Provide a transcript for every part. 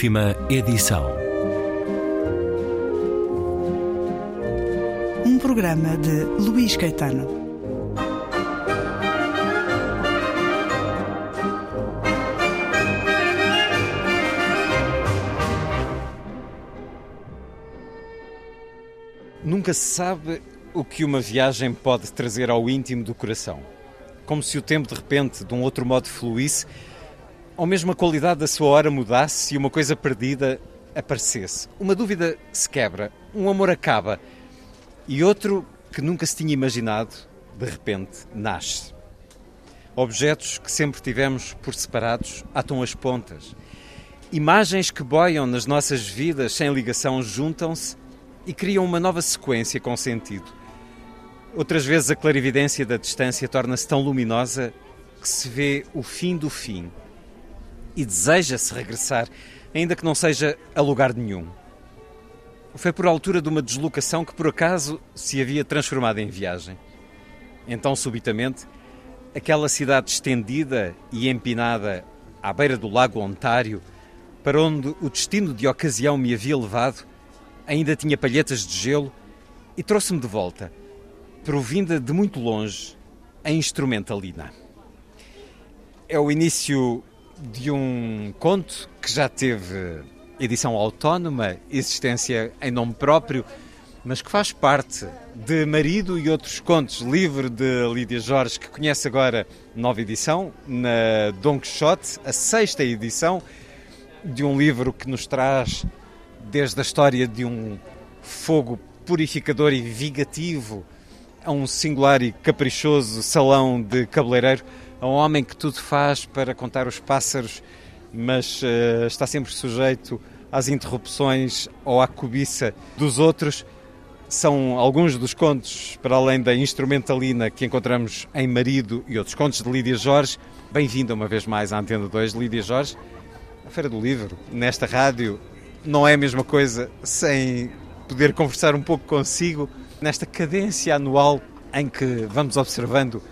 Última edição. Um programa de Luís Caetano. Nunca se sabe o que uma viagem pode trazer ao íntimo do coração. Como se o tempo de repente, de um outro modo, fluísse, ou mesmo a qualidade da sua hora mudasse e uma coisa perdida aparecesse. Uma dúvida se quebra, um amor acaba e outro que nunca se tinha imaginado, de repente, nasce. Objetos que sempre tivemos por separados atam as pontas. Imagens que boiam nas nossas vidas sem ligação juntam-se e criam uma nova sequência com sentido. Outras vezes a clarividência da distância torna-se tão luminosa que se vê o fim do fim e deseja-se regressar, ainda que não seja a lugar nenhum. Foi por altura de uma deslocação que por acaso se havia transformado em viagem. Então, subitamente, aquela cidade estendida e empinada à beira do lago Ontário, para onde o destino de ocasião me havia levado, ainda tinha palhetas de gelo e trouxe-me de volta, provinda de muito longe, a instrumentalina. É o início de um conto que já teve edição autónoma, existência em nome próprio, mas que faz parte de Marido e Outros Contos, livro de Lídia Jorge, que conhece agora nova edição, na Don Quixote, a sexta edição de um livro que nos traz desde a história de um fogo purificador e vingativo a um singular e caprichoso salão de cabeleireiro, a um homem que tudo faz para contar os pássaros, mas uh, está sempre sujeito às interrupções ou à cobiça dos outros. São alguns dos contos, para além da instrumentalina que encontramos em Marido e outros contos de Lídia Jorge. Bem-vinda uma vez mais à Antena 2, Lídia Jorge. A Feira do Livro, nesta rádio, não é a mesma coisa sem poder conversar um pouco consigo nesta cadência anual em que vamos observando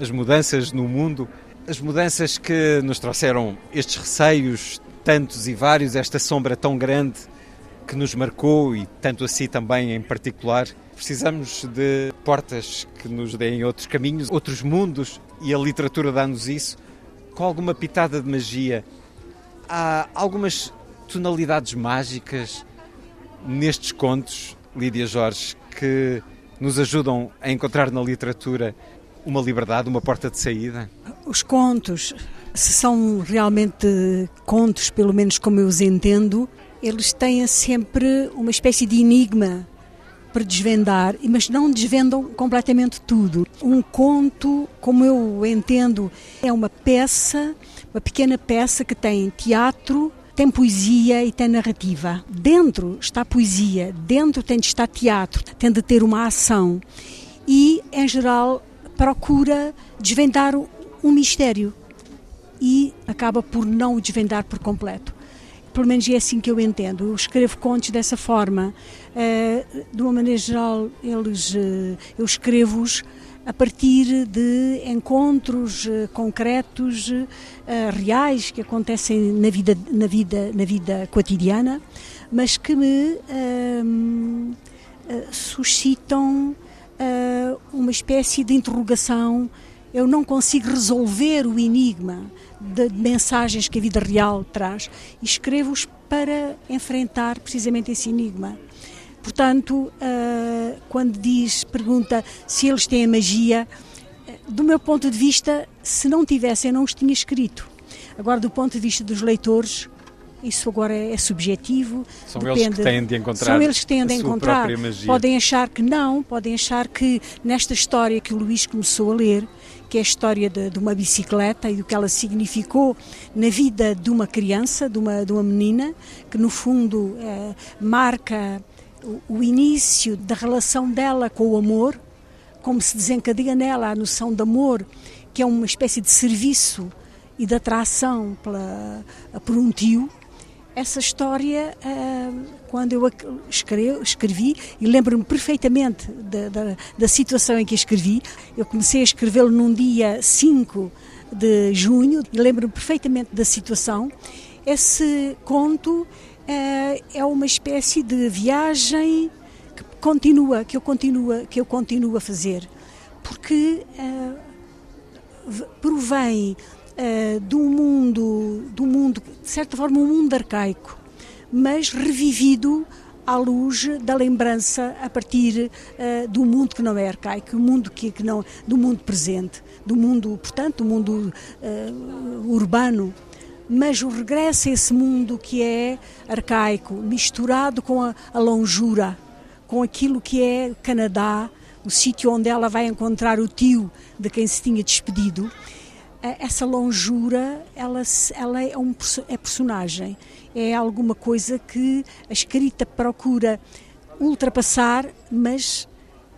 as mudanças no mundo, as mudanças que nos trouxeram estes receios, tantos e vários, esta sombra tão grande que nos marcou e tanto assim também em particular. Precisamos de portas que nos deem outros caminhos, outros mundos e a literatura dá-nos isso com alguma pitada de magia. Há algumas tonalidades mágicas nestes contos, Lídia Jorge, que nos ajudam a encontrar na literatura uma liberdade, uma porta de saída? Os contos, se são realmente contos, pelo menos como eu os entendo, eles têm sempre uma espécie de enigma para desvendar, mas não desvendam completamente tudo. Um conto, como eu entendo, é uma peça, uma pequena peça que tem teatro, tem poesia e tem narrativa. Dentro está poesia, dentro tem de estar teatro, tem de ter uma ação. E, em geral, procura desvendar um mistério e acaba por não o desvendar por completo. Pelo menos é assim que eu entendo. Eu escrevo contos dessa forma. Uh, de uma maneira geral, eles, uh, eu escrevo-os a partir de encontros uh, concretos, reais, que acontecem na vida, na, vida, na vida cotidiana, mas que me suscitam uh, uma espécie de interrogação. Eu não consigo resolver o enigma de mensagens que a vida real traz e escrevo-os para enfrentar precisamente esse enigma. Portanto, uh, quando diz, pergunta se eles têm magia, eh, do meu ponto de vista, se não tivessem, não os tinha escrito. Agora, do ponto de vista dos leitores, isso agora é, subjetivo. São depende, eles que têm de encontrar. São eles que têm de encontrar. Podem achar que não, podem achar que nesta história que o Luís começou a ler, que é a história de, de, uma bicicleta e do que ela significou na vida de uma criança, de uma, de uma menina, que no fundo é, marca o, o início da relação dela com o amor, como se desencadeia nela a noção de amor, que é uma espécie de serviço e de atração pela, por um tio, essa história, quando eu escrevi, e lembro-me perfeitamente da, da, da, situação em que escrevi, eu comecei a escrevê-lo num dia 5 de junho, e lembro-me perfeitamente da situação, esse conto é, é uma espécie de viagem que continua, que eu continuo, que eu continuo a fazer, porque é, provém é, do mundo, do mundo, de certa forma, um mundo arcaico, mas revivido à luz da lembrança a partir uh, do mundo que não é arcaico, o mundo que, que não, do mundo presente, do mundo, portanto, do mundo uh, urbano. Mas o regresso a esse mundo que é arcaico, misturado com a, a longura, com aquilo que é Canadá, o sítio onde ela vai encontrar o tio de quem se tinha despedido, essa longura, ela, ela é um é personagem, é alguma coisa que a escrita procura ultrapassar, mas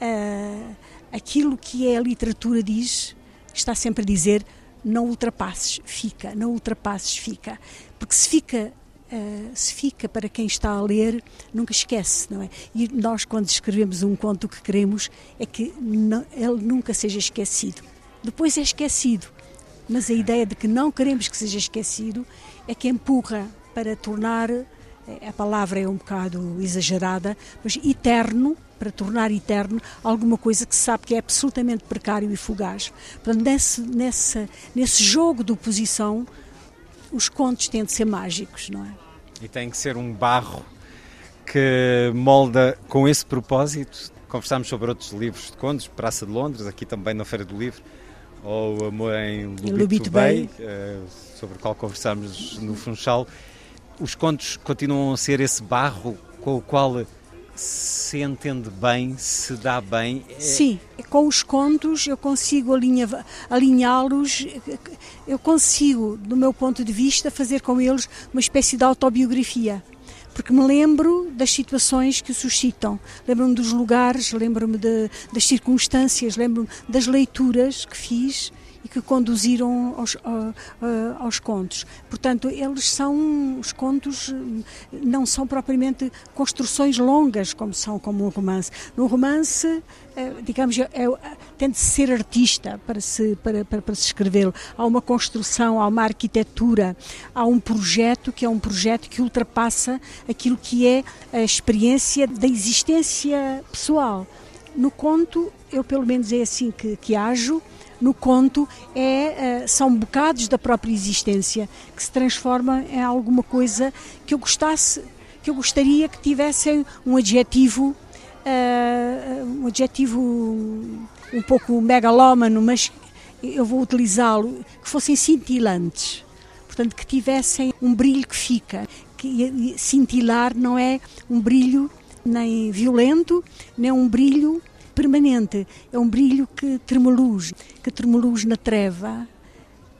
uh, aquilo que é a literatura diz, está sempre a dizer não ultrapasses, fica, não ultrapasses, fica. Porque se fica Uh, se fica para quem está a ler, nunca esquece, não é? E nós, quando escrevemos um conto, o que queremos é que não, ele nunca seja esquecido. Depois é esquecido, mas a ideia de que não queremos que seja esquecido é que empurra para tornar eh, a palavra é um bocado exagerada, mas eterno, para tornar eterno alguma coisa que se sabe que é absolutamente precário e fugaz. Portanto, nesse, nesse, nesse jogo de oposição, os contos têm de ser mágicos, não é? E tem que ser um barro que molda com esse propósito. Conversámos sobre outros livros de contos, Praça de Londres, aqui também na Feira do Livro, ou Amor em Lubito, Bay. Eh, sobre o qual conversámos no Funchal. Os contos continuam a ser esse barro com o qual se entende bem, se dá bem. É... Sim, com os contos eu consigo alinhá-los, eu consigo, do meu ponto de vista, fazer com eles uma espécie de autobiografia. Porque me lembro das situações que o suscitam, lembro-me dos lugares, lembro-me das circunstâncias, lembro-me das leituras que fiz e que conduziram aos, aos contos. Portanto, eles são, os contos não são propriamente construções longas como são como um romance. No romance, eh, digamos, é, é, tem de ser artista para se, para, para, para se escrevê-lo. Há uma construção, há uma arquitetura, há um projeto que é um projeto que ultrapassa aquilo que é a experiência da existência pessoal. No conto, eu pelo menos é assim que, que ajo, no conto é, eh, são bocados da própria existência que se transforma em alguma coisa que eu gostasse, que eu gostaria que tivessem um adjetivo, uh, um adjetivo um pouco megalómano, mas eu vou utilizá-lo, que fossem cintilantes. Portanto, que tivessem um brilho que fica. Que cintilar não é um brilho nem violento, nem um brilho permanente. É um brilho que tremoluz, que tremoluz na treva.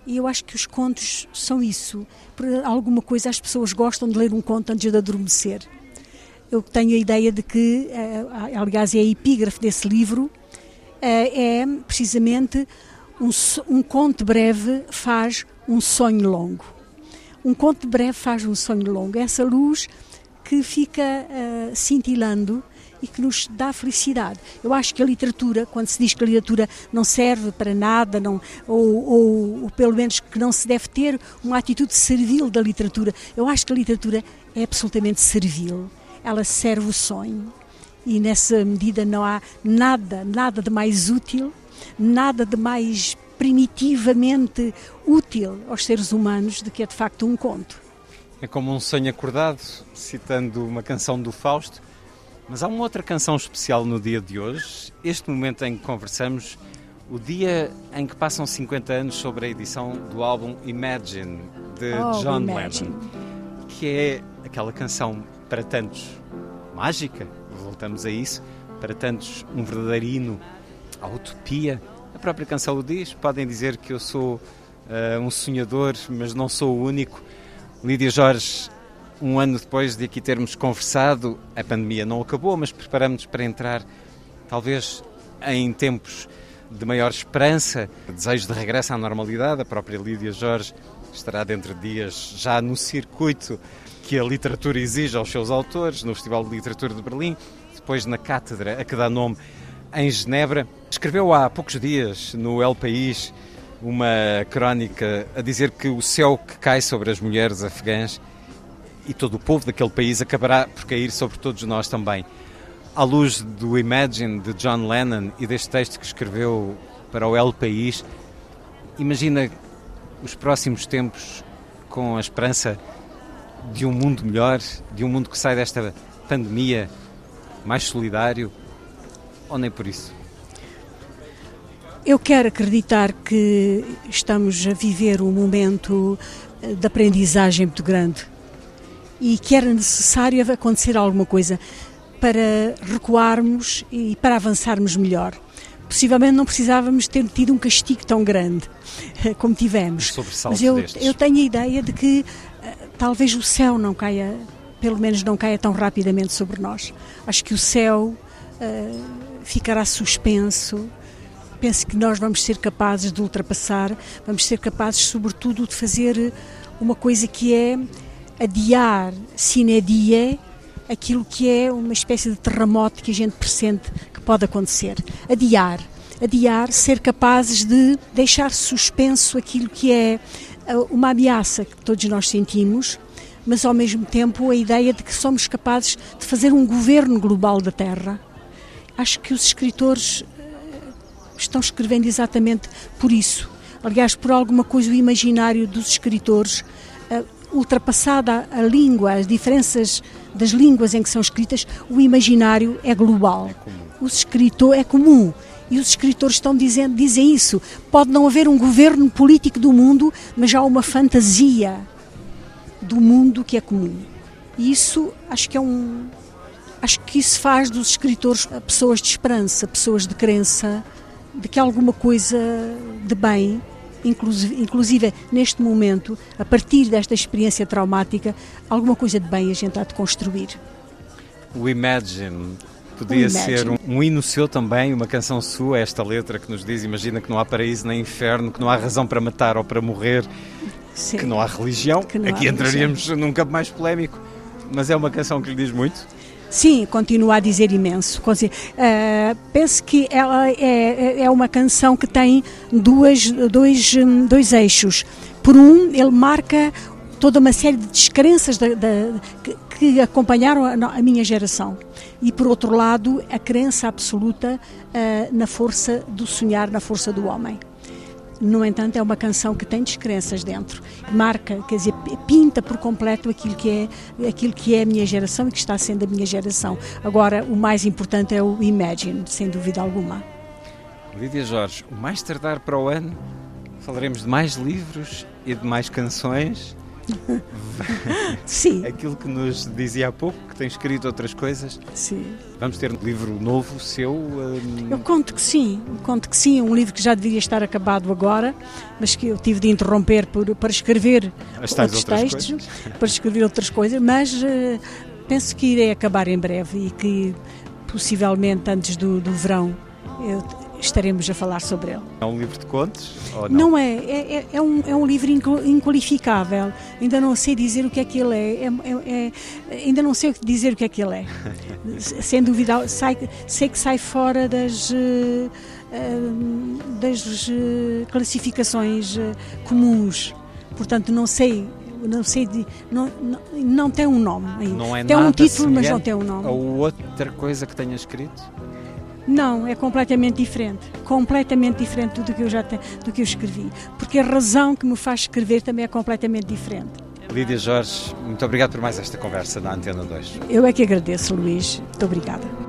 E eu acho que os contos são isso. Por alguma coisa as pessoas gostam de ler um conto antes de adormecer. Eu tenho a ideia de que, eh, aliás, é a epígrafe desse livro, eh, é precisamente um, um conto breve faz um sonho longo. Um conto breve faz um sonho longo. Essa luz que fica uh, cintilando e que nos dá felicidade. Eu acho que a literatura, quando se diz que a literatura não serve para nada, não, ou, ou, ou pelo menos que não se deve ter uma atitude servil da literatura, eu acho que a literatura é absolutamente servil. Ela serve o sonho e nessa medida não há nada, nada de mais útil, nada de mais primitivamente útil aos seres humanos do que é de facto um conto. É como um sonho acordado, citando uma canção do Fausto, mas há uma outra canção especial no dia de hoje, este momento em que conversamos, o dia em que passam 50 anos sobre a edição do álbum Imagine, de oh, John Imagine. Lennon, que é aquela canção para tantos mágica, voltamos a isso, para tantos um verdadeiro hino à utopia. A própria canção o diz, podem dizer que eu sou uh, um sonhador, mas não sou o único. Lídia Jorge um ano depois de aqui termos conversado, a pandemia não acabou, mas preparamos-nos para entrar, talvez, em tempos de maior esperança, desejo de regresso à normalidade. A própria Lídia Jorge estará dentro de dias já no circuito que a literatura exige aos seus autores, no Festival de Literatura de Berlim, depois na cátedra a que dá nome em Genebra. Escreveu há poucos dias no El País uma crónica a dizer que o céu que cai sobre as mulheres afegãs e todo o povo daquele país acabará por cair sobre todos nós também. À luz do Imagine de John Lennon e deste texto que escreveu para o El País, imagina os próximos tempos com a esperança de um mundo melhor, de um mundo que sai desta pandemia mais solidário, ou nem por isso? Eu quero acreditar que estamos a viver um momento de aprendizagem muito grande e que era necessário acontecer alguma coisa para recuarmos e para avançarmos melhor. Possivelmente não precisávamos ter tido um castigo tão grande eh, como tivemos. Mas eu, eu tenho a ideia de que uh, talvez o céu não caia, pelo menos não caia tão rapidamente sobre nós. Acho que o céu uh, ficará suspenso, penso que nós vamos ser capazes de ultrapassar, vamos ser capazes, sobretudo, de fazer uma coisa que é adiar sine die aquilo que é uma espécie de terremoto que a gente pressente que pode acontecer. Adiar. Adiar, ser capazes de deixar suspenso aquilo que é uh, uma ameaça que todos nós sentimos, mas ao mesmo tempo a ideia de que somos capazes de fazer um governo global da Terra. Acho que os escritores estão escrevendo exatamente por isso. Aliás, por alguma coisa o imaginário dos escritores, uh, ultrapassada a língua, as diferenças das línguas em que são escritas, o imaginário é global. É os escritor é comum. E os escritores estão dizendo, dizem isso. Pode não haver um governo político do mundo, mas há uma fantasia do mundo que é comum. E isso acho que é um, acho que isso faz dos escritores pessoas de esperança, pessoas de crença, de que alguma coisa de bem, inclusive, neste momento, a partir desta experiência traumática, alguma coisa de bem a gente há de construir. O Imagine podia ser um, um hino seu também, uma canção sua, esta letra que nos diz: Imagina que não há paraíso nem inferno, que não há razão para matar ou para morrer, Sim. que não há religião. Não Aqui há entraríamos religião. num campo mais polémico, mas é uma canção que lhe diz muito. Sim, continua a dizer imenso. Uh, penso que ela é, é, é uma canção que tem duas, dois, dois eixos. Por um, ele marca toda uma série de descrenças da, da, que, que, acompanharam a, a, minha geração. E, por outro lado, a crença absoluta uh, na força do sonhar, na força do homem. No entanto, é uma canção que tem descrenças dentro, marca, quer dizer, pinta por completo aquilo que é aquilo que é a minha geração e que está sendo a minha geração. Agora, o mais importante é o Imagine, sem dúvida alguma. Lídia Jorge, o mais tardar para o ano falaremos de mais livros e de mais canções Sim. Aquilo que nos dizia há pouco, que tem escrito outras coisas. Sim. Vamos ter um livro novo seu? Um... Eu conto que sim, conto que sim. Um livro que já deveria estar acabado agora, mas que eu tive de interromper por, para escrever As outros textos, coisas. para escrever outras coisas, mas uh, penso que irei acabar em breve e que possivelmente antes do, do verão eu estaremos a falar sobre ele. É um livro de contos? não? não é, é, é, é, um, é um livro inqualificável. Ainda não sei dizer o que é que ele é. é, é, é ainda não sei dizer o que é que ele é. Sem dúvida, sai, sei que sai fora das. Eh, eh, das eh, classificações comuns. Portanto, não sei não sei de, não, não, não tem um nome ainda. Não é tem um título, mas não tem um nome. Ou outra coisa que tenha escrito? Não, é completamente diferente. Completamente diferente do que eu já te, do que eu escrevi. Porque a razão que me faz escrever também é completamente diferente. Lídia Jorge, muito obrigado por mais esta conversa na Antena 2. Eu é que agradeço, Luís. Muito obrigada.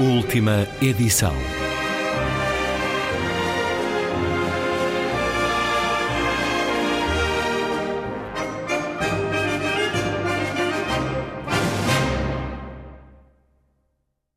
Última edição.